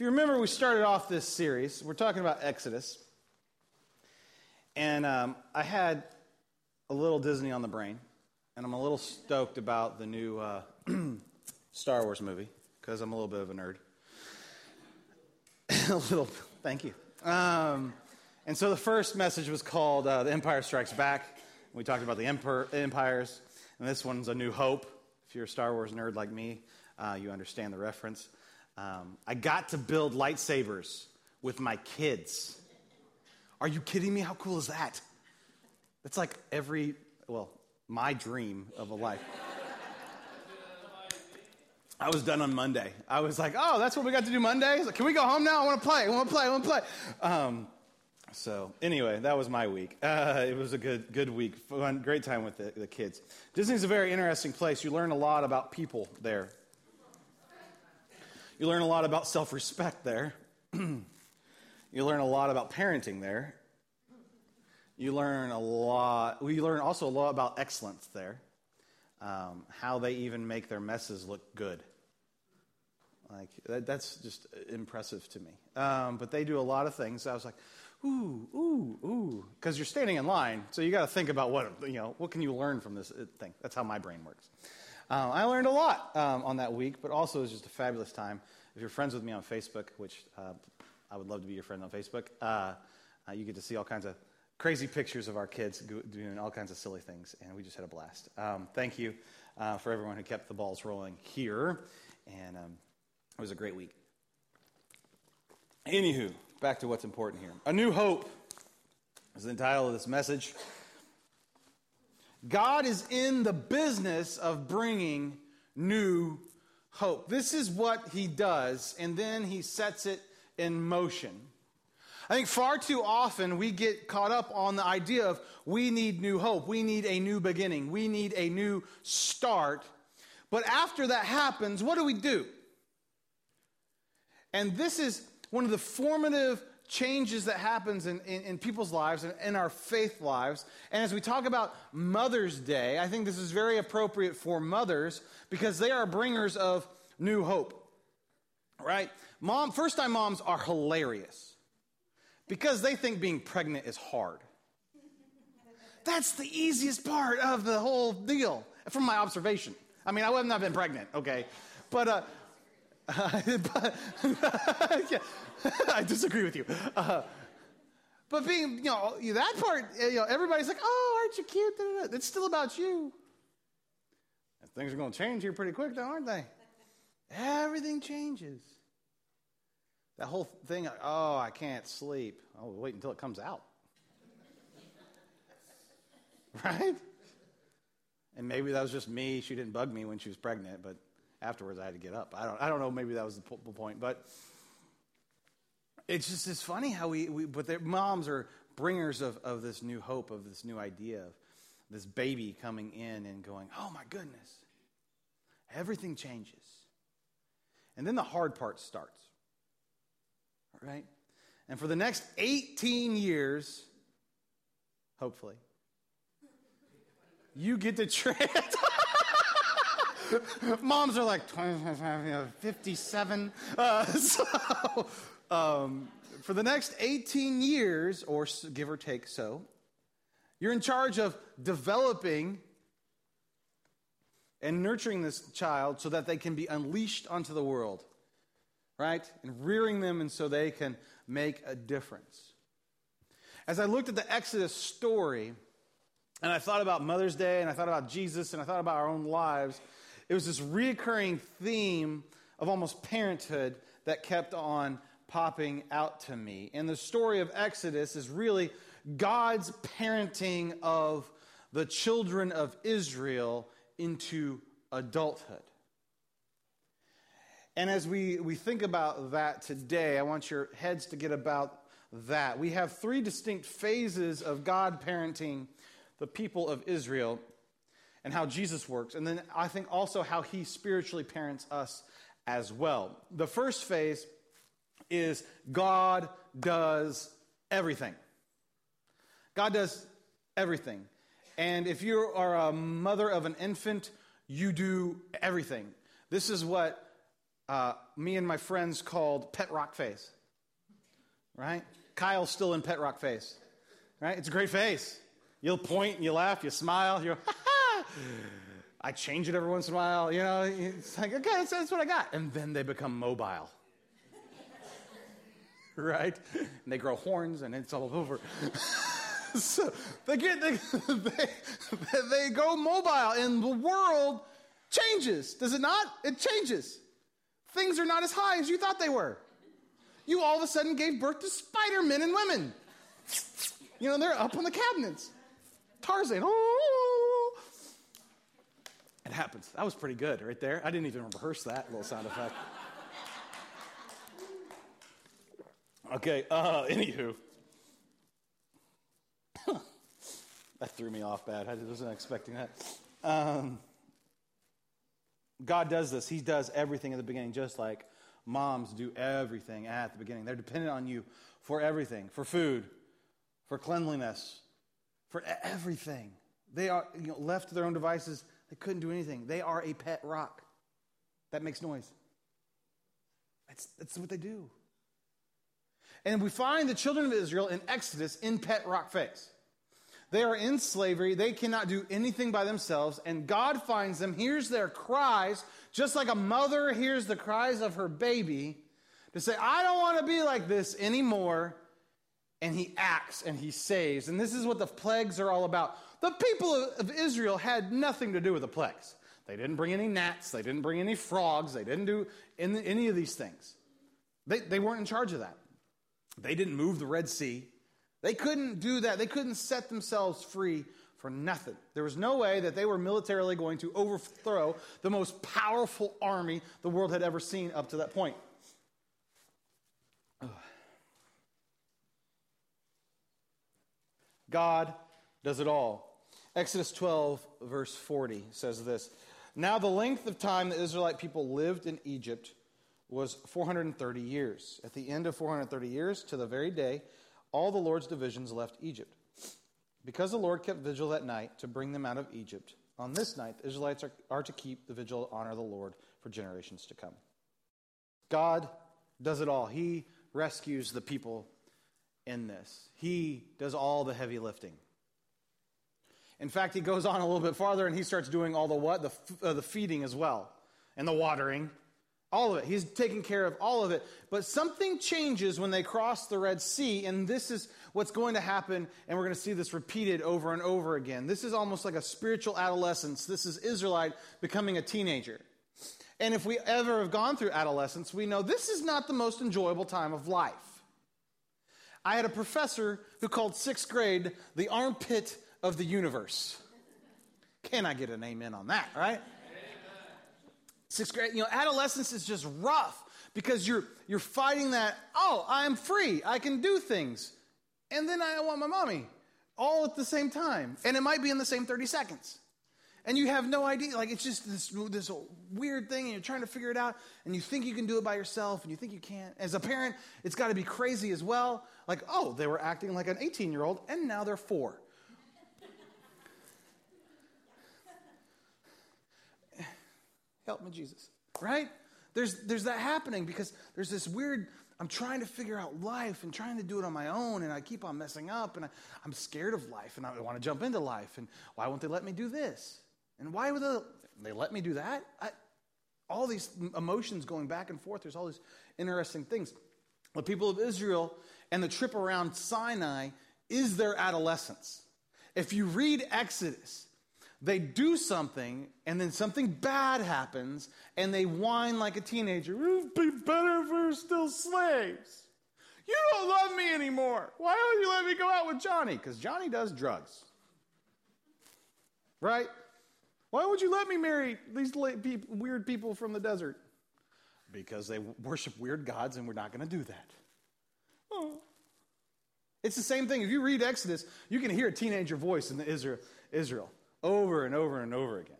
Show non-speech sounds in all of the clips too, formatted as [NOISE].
If you remember, we started off this series, we're talking about Exodus. And um, I had a little Disney on the brain, and I'm a little stoked about the new uh, [CLEARS THROAT] Star Wars movie because I'm a little bit of a nerd. [LAUGHS] a little, thank you. Um, and so the first message was called uh, The Empire Strikes Back. We talked about the emperor, empires, and this one's A New Hope. If you're a Star Wars nerd like me, uh, you understand the reference. Um, I got to build lightsabers with my kids. Are you kidding me? How cool is that? That's like every, well, my dream of a life. I was done on Monday. I was like, oh, that's what we got to do Monday? Like, Can we go home now? I want to play. I want to play. I want to play. Um, so anyway, that was my week. Uh, it was a good, good week. Fun, great time with the, the kids. Disney's a very interesting place. You learn a lot about people there. You learn a lot about self-respect there. [CLEARS THROAT] you learn a lot about parenting there. You learn a lot. We learn also a lot about excellence there. Um, how they even make their messes look good. Like that, that's just impressive to me. Um, but they do a lot of things. I was like, ooh, ooh, ooh, because you're standing in line, so you got to think about what you know. What can you learn from this uh, thing? That's how my brain works. Um, I learned a lot um, on that week, but also it was just a fabulous time. If you're friends with me on Facebook, which uh, I would love to be your friend on Facebook, uh, uh, you get to see all kinds of crazy pictures of our kids doing all kinds of silly things, and we just had a blast. Um, thank you uh, for everyone who kept the balls rolling here, and um, it was a great week. Anywho, back to what's important here. A New Hope is the title of this message. God is in the business of bringing new hope. This is what he does, and then he sets it in motion. I think far too often we get caught up on the idea of we need new hope, we need a new beginning, we need a new start. But after that happens, what do we do? And this is one of the formative changes that happens in, in, in, people's lives and in our faith lives. And as we talk about Mother's Day, I think this is very appropriate for mothers because they are bringers of new hope. Right? Mom, first time moms are hilarious because they think being pregnant is hard. That's the easiest part of the whole deal, from my observation. I mean, I have not been pregnant, okay? But, uh, yeah, [LAUGHS] I disagree with you. Uh, but being, you know, that part, you know, everybody's like, oh, aren't you cute? It's still about you. And things are going to change here pretty quick, though, aren't they? Everything changes. That whole thing, oh, I can't sleep. Oh, wait until it comes out. [LAUGHS] right? And maybe that was just me. She didn't bug me when she was pregnant, but afterwards I had to get up. I don't, I don't know. Maybe that was the point. But it's just it's funny how we, we but their moms are bringers of, of this new hope, of this new idea of this baby coming in and going, oh my goodness, everything changes. And then the hard part starts. Right? And for the next 18 years, hopefully, you get to [LAUGHS] trade. Moms are like [LAUGHS] 57. Uh, [LAUGHS] so, um, for the next 18 years, or give or take so, you're in charge of developing and nurturing this child so that they can be unleashed onto the world, right? And rearing them and so they can make a difference. As I looked at the Exodus story, and I thought about Mother's Day, and I thought about Jesus, and I thought about our own lives, it was this reoccurring theme of almost parenthood that kept on popping out to me. And the story of Exodus is really God's parenting of the children of Israel into adulthood. And as we, we think about that today, I want your heads to get about that. We have three distinct phases of God parenting the people of Israel and how Jesus works. And then I think also how he spiritually parents us as well. The first phase is God does everything. God does everything. And if you are a mother of an infant, you do everything. This is what uh, me and my friends called Pet Rock Face. Right? Kyle's still in Pet Rock Face. Right? It's a great face. You'll point and you laugh, you smile, you go, ha ha. I change it every once in a while, you know. It's like, okay, that's, that's what I got. And then they become mobile. [LAUGHS] right? And they grow horns and it's all over. [LAUGHS] so they get they, [LAUGHS] they, they go mobile and the world changes. Does it not? It changes. Things are not as high as you thought they were. You all of a sudden gave birth to spider men and women. You know, they're up on the cabinets. Tarzan. Oh. It happens. That was pretty good right there. I didn't even rehearse that little sound effect. Okay, uh, anywho. [COUGHS] that threw me off bad. I wasn't expecting that. Um, God does this. He does everything at the beginning, just like moms do everything at the beginning. They're dependent on you for everything for food, for cleanliness, for everything. They are you know, left to their own devices. They couldn't do anything. They are a pet rock that makes noise. That's, that's what they do. And we find the children of Israel in Exodus in pet rock face. They are in slavery. They cannot do anything by themselves. And God finds them, hears their cries, just like a mother hears the cries of her baby, to say, I don't want to be like this anymore. And he acts and he saves. And this is what the plagues are all about. The people of Israel had nothing to do with the plagues. They didn't bring any gnats, they didn't bring any frogs, they didn't do any of these things. They, they weren't in charge of that. They didn't move the Red Sea. They couldn't do that. They couldn't set themselves free for nothing. There was no way that they were militarily going to overthrow the most powerful army the world had ever seen up to that point. God does it all. Exodus 12, verse 40 says this Now, the length of time the Israelite people lived in Egypt was 430 years. At the end of 430 years, to the very day, all the Lord's divisions left Egypt. Because the Lord kept vigil that night to bring them out of Egypt, on this night the Israelites are, are to keep the vigil to honor the Lord for generations to come. God does it all. He rescues the people in this. He does all the heavy lifting. In fact, he goes on a little bit farther and he starts doing all the what? The, uh, the feeding as well, and the watering, all of it. He's taking care of all of it. But something changes when they cross the Red Sea, and this is what's going to happen, and we're going to see this repeated over and over again. This is almost like a spiritual adolescence. This is Israelite becoming a teenager. And if we ever have gone through adolescence, we know this is not the most enjoyable time of life. I had a professor who called sixth grade the armpit of the universe. Can I get an amen on that, right? sixth grade, you know, adolescence is just rough because you're you're fighting that, oh, I'm free, I can do things. And then I want my mommy all at the same time. And it might be in the same 30 seconds. And you have no idea. Like, it's just this, this weird thing, and you're trying to figure it out, and you think you can do it by yourself, and you think you can't. As a parent, it's got to be crazy as well. Like, oh, they were acting like an 18 year old, and now they're four. Help me, Jesus. Right? There's, there's that happening because there's this weird, I'm trying to figure out life and trying to do it on my own, and I keep on messing up, and I, am scared of life, and I want to jump into life, and why won't they let me do this? And why would they, they let me do that? I, all these emotions going back and forth, there's all these interesting things. The people of Israel and the trip around Sinai is their adolescence. If you read Exodus, they do something, and then something bad happens, and they whine like a teenager. It would be better if we were still slaves. You don't love me anymore. Why don't you let me go out with Johnny? Because Johnny does drugs. Right? Why would you let me marry these weird people from the desert? Because they worship weird gods, and we're not going to do that. Oh. It's the same thing. If you read Exodus, you can hear a teenager voice in the Israel. Israel over and over and over again.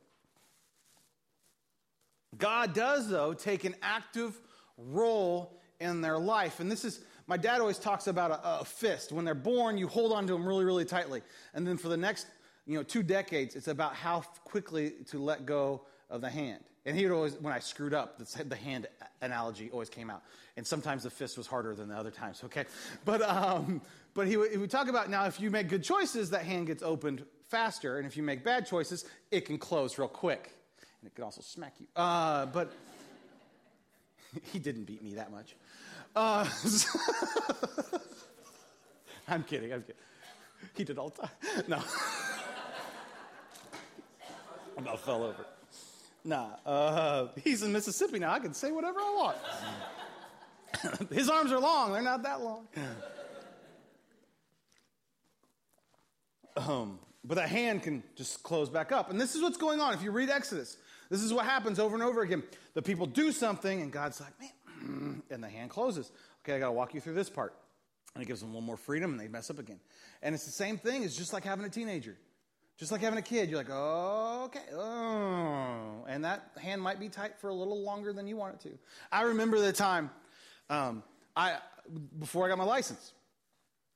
God does, though, take an active role in their life. And this is, my dad always talks about a, a, fist. When they're born, you hold on to them really, really tightly. And then for the next, you know, two decades, it's about how quickly to let go of the hand. And he would always, when I screwed up, the hand analogy always came out. And sometimes the fist was harder than the other times, okay? But, um, but he, would, he would talk about now if you make good choices, that hand gets opened faster. And if you make bad choices, it can close real quick. And it can also smack you. Uh, but [LAUGHS] he didn't beat me that much. Uh, [LAUGHS] I'm kidding, I'm kidding. He did all the time. No. [LAUGHS] I about fell over. Nah, uh, he's in Mississippi now. I can say whatever I want. [COUGHS] His arms are long, they're not that long. Um, but that hand can just close back up. And this is what's going on. If you read Exodus, this is what happens over and over again. The people do something, and God's like, man, [CLEARS THROAT] and the hand closes. Okay, I got to walk you through this part. And it gives them a little more freedom, and they mess up again. And it's the same thing. It's just like having a teenager. Just like having a kid, you're like, oh, okay, oh. And that hand might be tight for a little longer than you want it to. I remember the time um, I, before I got my license,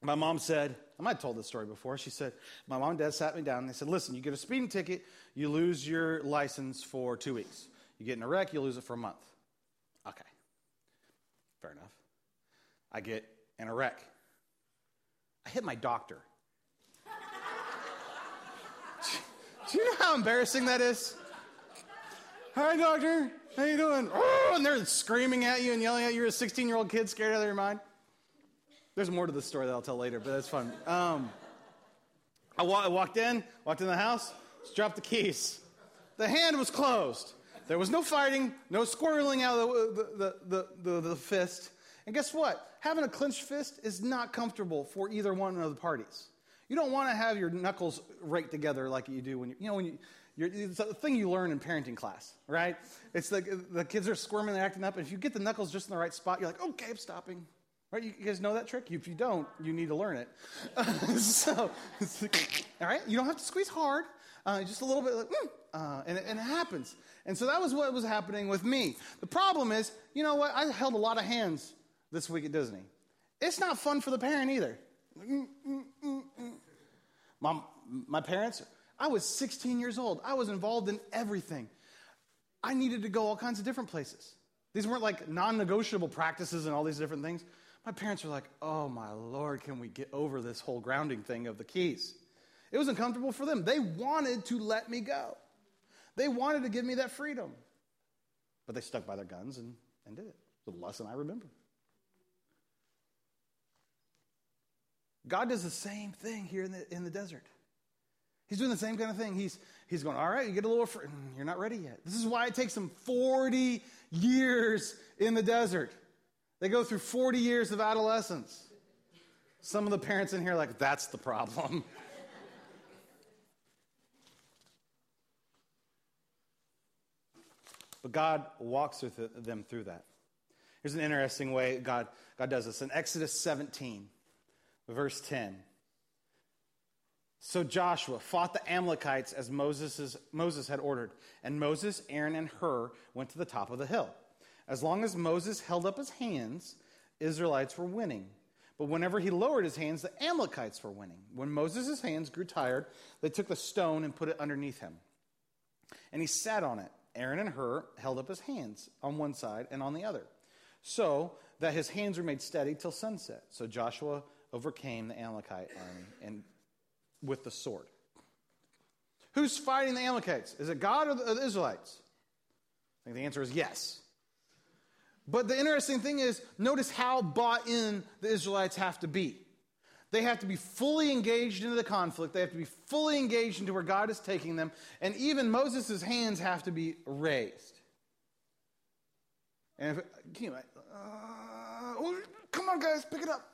my mom said, I might have told this story before. She said, My mom and dad sat me down and they said, Listen, you get a speeding ticket, you lose your license for two weeks. You get in a wreck, you lose it for a month. Okay, fair enough. I get in a wreck. I hit my doctor. [LAUGHS] Do you know how embarrassing that is? Hi, doctor. How you doing? Oh, and they're screaming at you and yelling at you. You're a 16 year old kid scared out of your mind. There's more to the story that I'll tell later, but that's fun. Um, I, wa- I, walked in, walked in the house, dropped the keys. The hand was closed. There was no fighting, no squirreling out of the, the, the, the, fist. And guess what? Having a clenched fist is not comfortable for either one of the parties. You don't want to have your knuckles raked together like you do when you, you know, when you, it's a thing you learn in parenting class, right? It's like the kids are squirming, they're acting up, and if you get the knuckles just in the right spot, you're like, okay, I'm stopping. Right? You guys know that trick? If you don't, you need to learn it. [LAUGHS] so, [LAUGHS] all right, you don't have to squeeze hard, uh, just a little bit, like, mm, uh, and, and it happens. And so that was what was happening with me. The problem is, you know what? I held a lot of hands this week at Disney. It's not fun for the parent either. Mm, mm, my, my parents, I was 16 years old. I was involved in everything. I needed to go all kinds of different places. These weren't like non negotiable practices and all these different things. My parents were like, oh my Lord, can we get over this whole grounding thing of the keys? It was uncomfortable for them. They wanted to let me go, they wanted to give me that freedom. But they stuck by their guns and, and did it. A lesson I remember. God does the same thing here in the, in the desert. He's doing the same kind of thing. He's, he's going, all right, you get a little, fr- mm, you're not ready yet. This is why it takes him 40 years in the desert. They go through 40 years of adolescence. Some of the parents in here are like, that's the problem. [LAUGHS] but God walks with them through that. Here's an interesting way God, God does this. In Exodus 17, verse 10. So Joshua fought the Amalekites as Moses, Moses had ordered, and Moses, Aaron, and Hur went to the top of the hill. As long as Moses held up his hands, Israelites were winning. But whenever he lowered his hands, the Amalekites were winning. When Moses' hands grew tired, they took the stone and put it underneath him. And he sat on it. Aaron and Hur held up his hands on one side and on the other, so that his hands were made steady till sunset. So Joshua overcame the Amalekite army and with the sword. Who's fighting the Amalekites? Is it God or the Israelites? I think the answer is yes. But the interesting thing is, notice how bought in the Israelites have to be. They have to be fully engaged into the conflict. They have to be fully engaged into where God is taking them. And even Moses' hands have to be raised. And if, can you, uh, come on, guys, pick it up.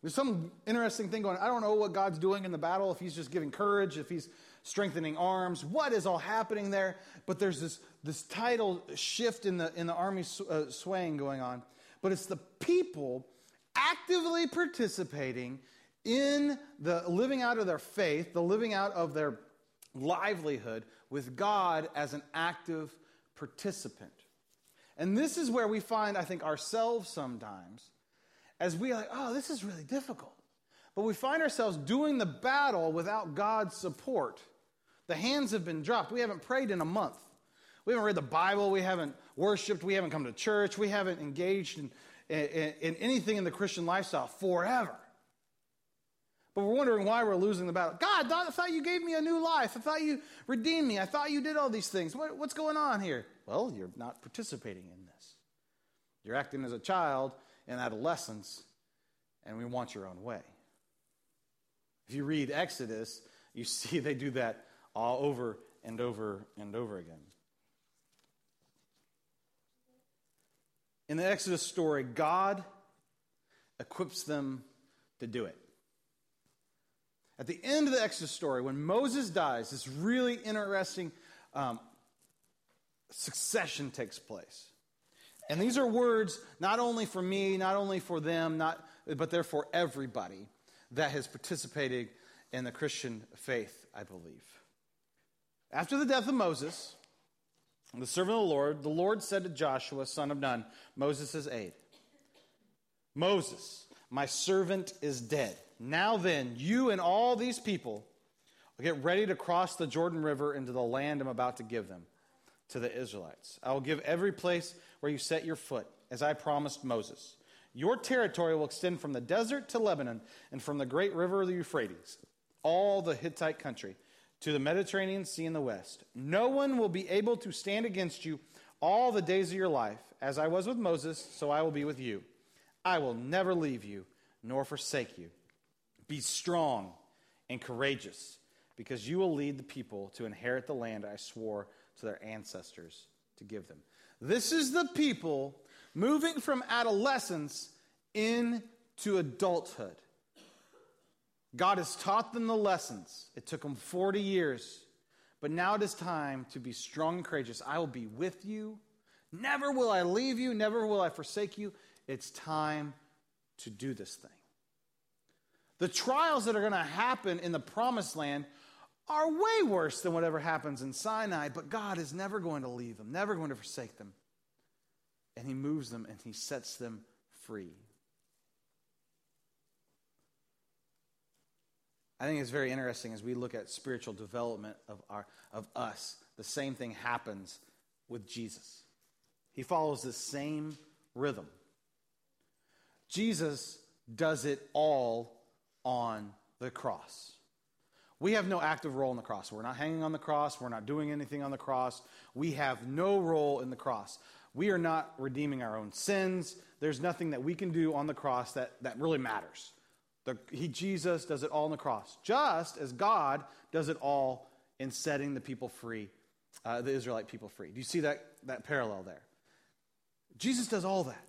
There's some interesting thing going on. I don't know what God's doing in the battle, if he's just giving courage, if he's strengthening arms, what is all happening there. But there's this, this tidal shift in the, in the army sw- uh, swaying going on. But it's the people actively participating in the living out of their faith, the living out of their livelihood with God as an active participant. And this is where we find, I think, ourselves sometimes as we like, oh, this is really difficult. But we find ourselves doing the battle without God's support. The hands have been dropped. We haven't prayed in a month. We haven't read the Bible. We haven't worshiped. We haven't come to church. We haven't engaged in, in, in anything in the Christian lifestyle forever. But we're wondering why we're losing the battle. God, I thought you gave me a new life. I thought you redeemed me. I thought you did all these things. What, what's going on here? Well, you're not participating in this. You're acting as a child in adolescence, and we want your own way. If you read Exodus, you [LAUGHS] see they do that all over and over and over again. In the Exodus story, God equips them to do it. At the end of the Exodus story, when Moses dies, this really interesting um, succession takes place. And these are words not only for me, not only for them, not, but they're for everybody that has participated in the Christian faith, I believe. After the death of Moses, the servant of the Lord, the Lord said to Joshua, son of Nun, Moses' aide, Moses, my servant is dead. Now then, you and all these people get ready to cross the Jordan River into the land I'm about to give them to the Israelites. I will give every place where you set your foot, as I promised Moses. Your territory will extend from the desert to Lebanon and from the great river of the Euphrates, all the Hittite country, to the Mediterranean Sea in the west. No one will be able to stand against you all the days of your life. As I was with Moses, so I will be with you. I will never leave you nor forsake you. Be strong and courageous, because you will lead the people to inherit the land I swore to their ancestors to give them. This is the people moving from adolescence into adulthood. God has taught them the lessons. It took them 40 years. But now it is time to be strong and courageous. I will be with you. Never will I leave you. Never will I forsake you. It's time to do this thing. The trials that are going to happen in the promised land are way worse than whatever happens in Sinai, but God is never going to leave them, never going to forsake them. And He moves them and He sets them free. I think it's very interesting as we look at spiritual development of, our, of us. The same thing happens with Jesus. He follows the same rhythm. Jesus does it all on the cross. We have no active role in the cross. We're not hanging on the cross. We're not doing anything on the cross. We have no role in the cross. We are not redeeming our own sins. There's nothing that we can do on the cross that, that really matters. The, he, Jesus does it all on the cross, just as God does it all in setting the people free, uh, the Israelite people free. Do you see that, that parallel there? Jesus does all that.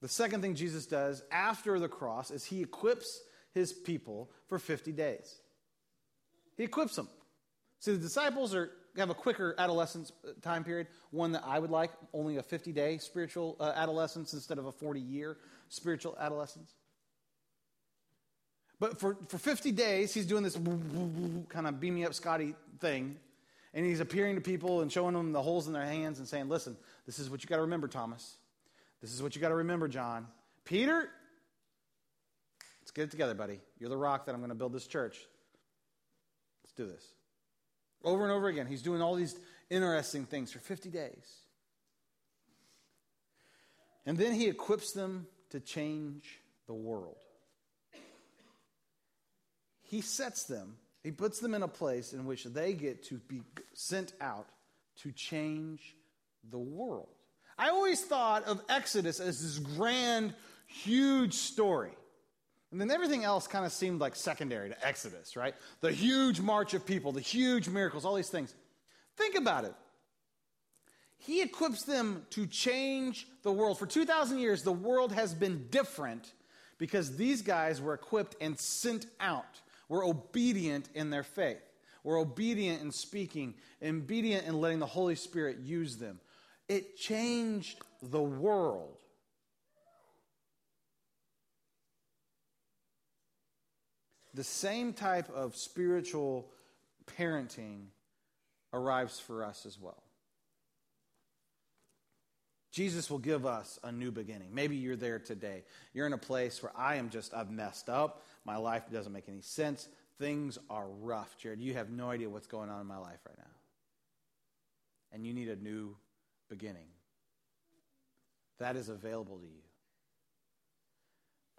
The second thing Jesus does after the cross is he equips his people for 50 days. He equips them. See, the disciples are have a quicker adolescence uh, time period, one that I would like, only a 50 day spiritual uh, adolescence instead of a 40 year spiritual adolescence. But for, for 50 days, he's doing this kind of beam me up Scotty thing. And he's appearing to people and showing them the holes in their hands and saying, Listen, this is what you got to remember, Thomas. This is what you got to remember, John. Peter, let's get it together, buddy. You're the rock that I'm going to build this church. Let's do this. Over and over again, he's doing all these interesting things for 50 days. And then he equips them to change the world. He sets them, he puts them in a place in which they get to be sent out to change the world. I always thought of Exodus as this grand, huge story. And then everything else kind of seemed like secondary to Exodus, right? The huge march of people, the huge miracles, all these things. Think about it. He equips them to change the world. For 2,000 years, the world has been different because these guys were equipped and sent out, were obedient in their faith, were obedient in speaking, obedient in letting the Holy Spirit use them. It changed the world. The same type of spiritual parenting arrives for us as well. Jesus will give us a new beginning. Maybe you're there today. You're in a place where I am just, I've messed up. My life doesn't make any sense. things are rough, Jared. You have no idea what's going on in my life right now. And you need a new beginning. That is available to you.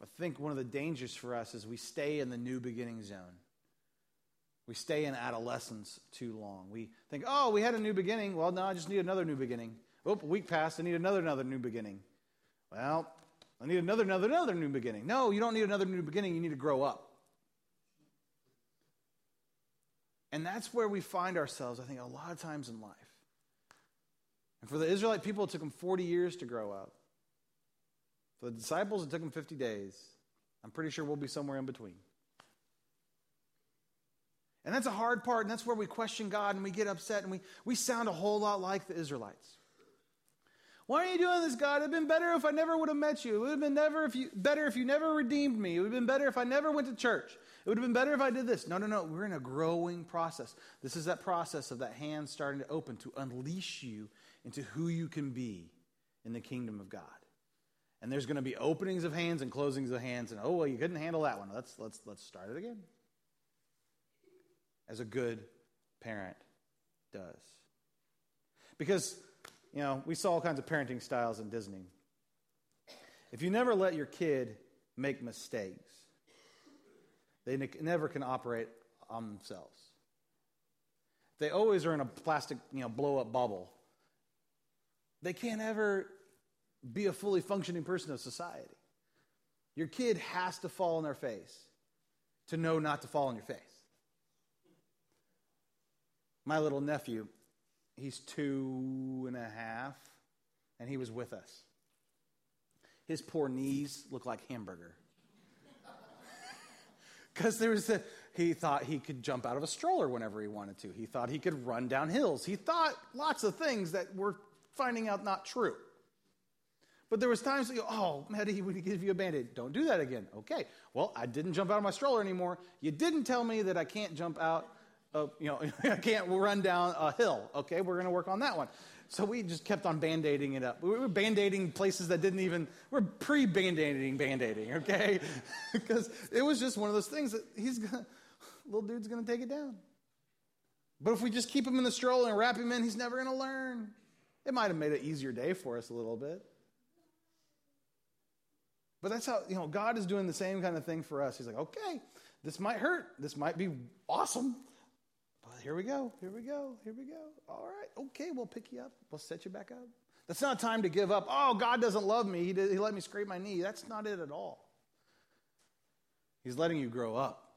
I think one of the dangers for us is we stay in the new beginning zone. We stay in adolescence too long. We think, oh, we had a new beginning. Well, now I just need another new beginning. Oh, a week passed. I need another, another new beginning. Well, I need another, another, another new beginning. No, you don't need another new beginning. You need to grow up. And that's where we find ourselves, I think, a lot of times in life. And for the Israelite people, it took them 40 years to grow up. For the disciples, it took them 50 days. I'm pretty sure we'll be somewhere in between. And that's a hard part, and that's where we question God and we get upset and we, we sound a whole lot like the Israelites. Why are you doing this, God? It would have been better if I never would have met you. It would have been never if you, better if you never redeemed me. It would have been better if I never went to church. It would have been better if I did this. No, no, no. We're in a growing process. This is that process of that hand starting to open to unleash you into who you can be in the kingdom of God. And there's going to be openings of hands and closings of hands. And oh, well, you couldn't handle that one. Let's, let's, let's start it again. As a good parent does. Because you know, we saw all kinds of parenting styles in Disney. If you never let your kid make mistakes, they ne- never can operate on themselves. They always are in a plastic, you know, blow up bubble. They can't ever be a fully functioning person of society. Your kid has to fall on their face to know not to fall on your face. My little nephew, he's two and a half, and he was with us. His poor knees look like hamburger. [LAUGHS] Because there was a, he thought he could jump out of a stroller whenever he wanted to. He thought he could run down hills. He thought lots of things that we're finding out not true. But there was times you, oh, Maddie, would give you a band-aid. Don't do that again. Okay. Well, I didn't jump out of my stroller anymore. You didn't tell me that I can't jump out uh, you know, [LAUGHS] I can't run down a hill. Okay, we're going to work on that one. So we just kept on band aiding it up. We were band aiding places that didn't even, we're pre band aiding band aiding, okay? [LAUGHS] because it was just one of those things that he's going [LAUGHS] to, little dude's going to take it down. But if we just keep him in the stroller and wrap him in, he's never going to learn. It might have made an easier day for us a little bit. But that's how, you know, God is doing the same kind of thing for us. He's like, okay, this might hurt. This might be awesome But here we go, here we go, here we go. All right, okay, we'll pick you up. We'll set you back up. That's not time to give up. Oh, God doesn't love me. He, did, he let me scrape my knee. That's not it at all. He's letting you grow up.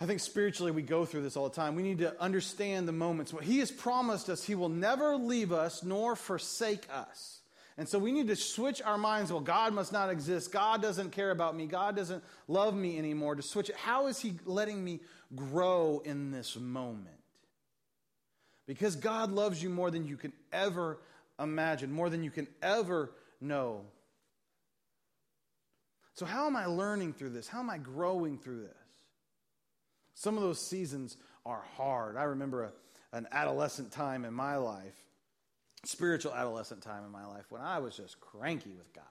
I think spiritually we go through this all the time. We need to understand the moments. What He has promised us, He will never leave us nor forsake us. And so we need to switch our minds. Well, God must not exist. God doesn't care about me. God doesn't love me anymore. To switch it. How is He letting me grow in this moment. Because God loves you more than you can ever imagine, more than you can ever know. So, how am I learning through this? How am I growing through this? Some of those seasons are hard. I remember a, an adolescent time in my life, spiritual adolescent time in my life, when I was just cranky with God.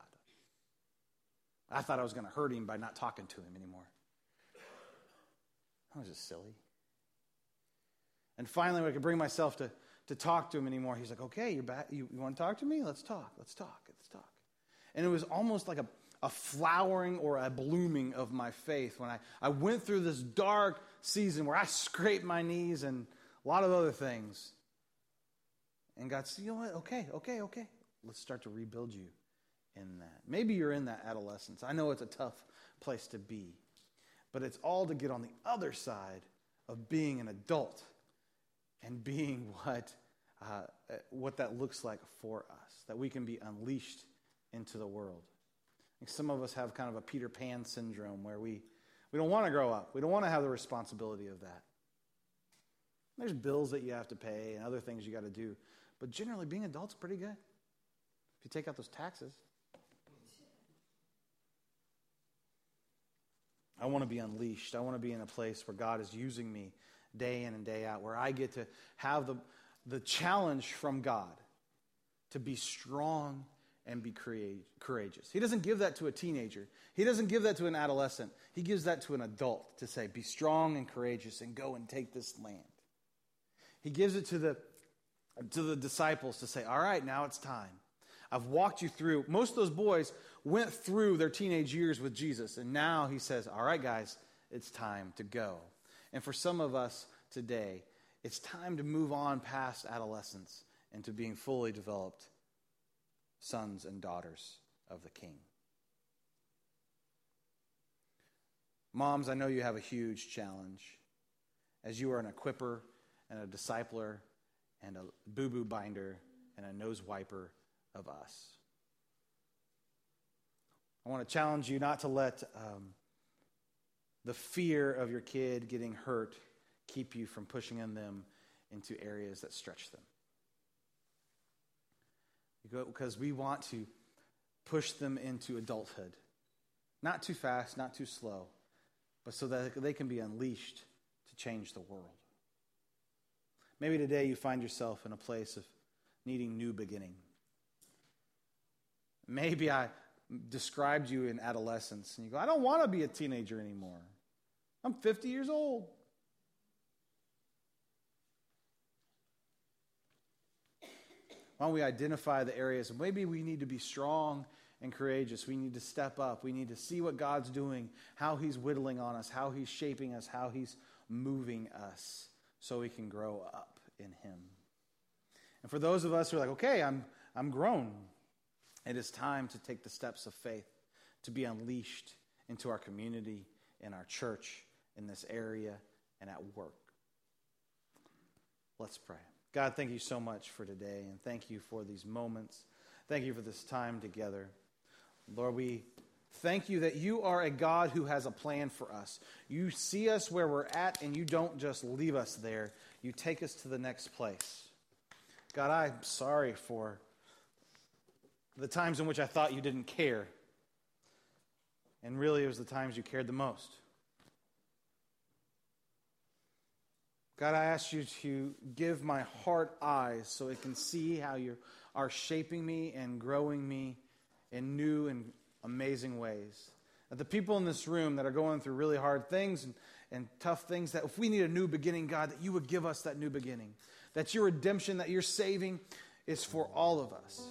I thought I was going to hurt him by not talking to him anymore. I was just silly. And finally, when I could bring myself to, to talk to him anymore, he's like, okay, you're back. You, you want to talk to me? Let's talk. Let's talk. Let's talk. And it was almost like a, a flowering or a blooming of my faith when I, I went through this dark season where I scraped my knees and a lot of other things. And God said, you know what? Okay, okay, okay. Let's start to rebuild you in that. Maybe you're in that adolescence. I know it's a tough place to be but it's all to get on the other side of being an adult and being [LAUGHS] what, uh, what that looks like for us, that we can be unleashed into the world. some of us have kind of a Peter Pan syndrome where we, we don't want to grow up, we don't want to have the responsibility of that. There's bills that you have to pay and other things you got to do, but generally, being adult's pretty good if you take out those taxes. I want to be unleashed. I want to be in a place where God is using me day in and day out, where I get to have the, the challenge from God to be strong and be courageous. He doesn't give that to a teenager. He doesn't give that to an adolescent. He gives that to an adult to say, be strong and courageous and go and take this land. He gives it to the, to the disciples to say, all right, now it's time. I've walked you through. Most of those boys went through their teenage years with Jesus. And now he says, all right, guys, it's time to go. And for some of us today, it's time to move on past adolescence into being fully developed sons and daughters of the King. Moms, I know you have a huge challenge as you are an equiper and a discipler and a boo boo binder and a nose wiper of us. I want to challenge you not to let um, the fear of your kid getting hurt keep you from pushing in them into areas that stretch them because we want to push them into adulthood. Not too fast, not too slow, but so that they can be unleashed to change the world. Maybe today you find yourself in a place of needing new beginning. Maybe I described you in adolescence and you go, I don't want to be a teenager anymore. I'm 50 years old. Why don't we identify the areas? Maybe we need to be strong and courageous. We need to step up. We need to see what God's doing, how He's whittling on us, how He's shaping us, how He's moving us so we can grow up in Him. And for those of us who are like, okay, I'm, I'm grown, it is time to take the steps of faith to be unleashed into our community, in our church, in this area, and at work. Let's pray. God, thank you so much for today, and thank you for these moments. Thank you for this time together. Lord, we thank you that you are a God who has a plan for us. You see us where we're at, and you don't just leave us there, you take us to the next place. God, I'm sorry for the times in which I thought you didn't care. And really, it was the times you cared the most. God, I ask you to give my heart eyes so it can see how you are shaping me and growing me in new and amazing ways. That the people in this room that are going through really hard things and, and tough things, that if we need a new beginning, God, that you would give us that new beginning. That your redemption, that your saving is for all of us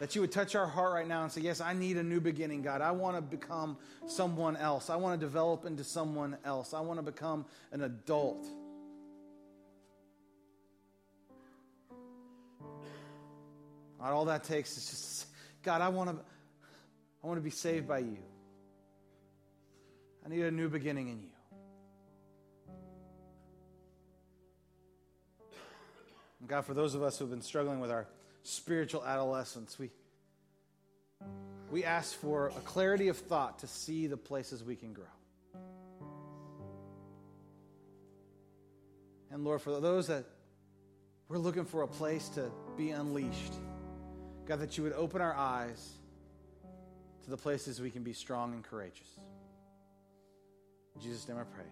that you would touch our heart right now and say, Yes, I need a new beginning, God. I want to become someone else. I want to develop into someone else. I want to become an adult. God, all that takes is just, God, I want to, I want to be saved by you. I need a new beginning in you. And God, for those of us who have been struggling with our spiritual adolescence. We, we ask for a clarity of thought to see the places we can grow. And Lord, for those that we're looking for a place to be unleashed, God, that you would open our eyes to the places we can be strong and courageous. In Jesus' name I pray.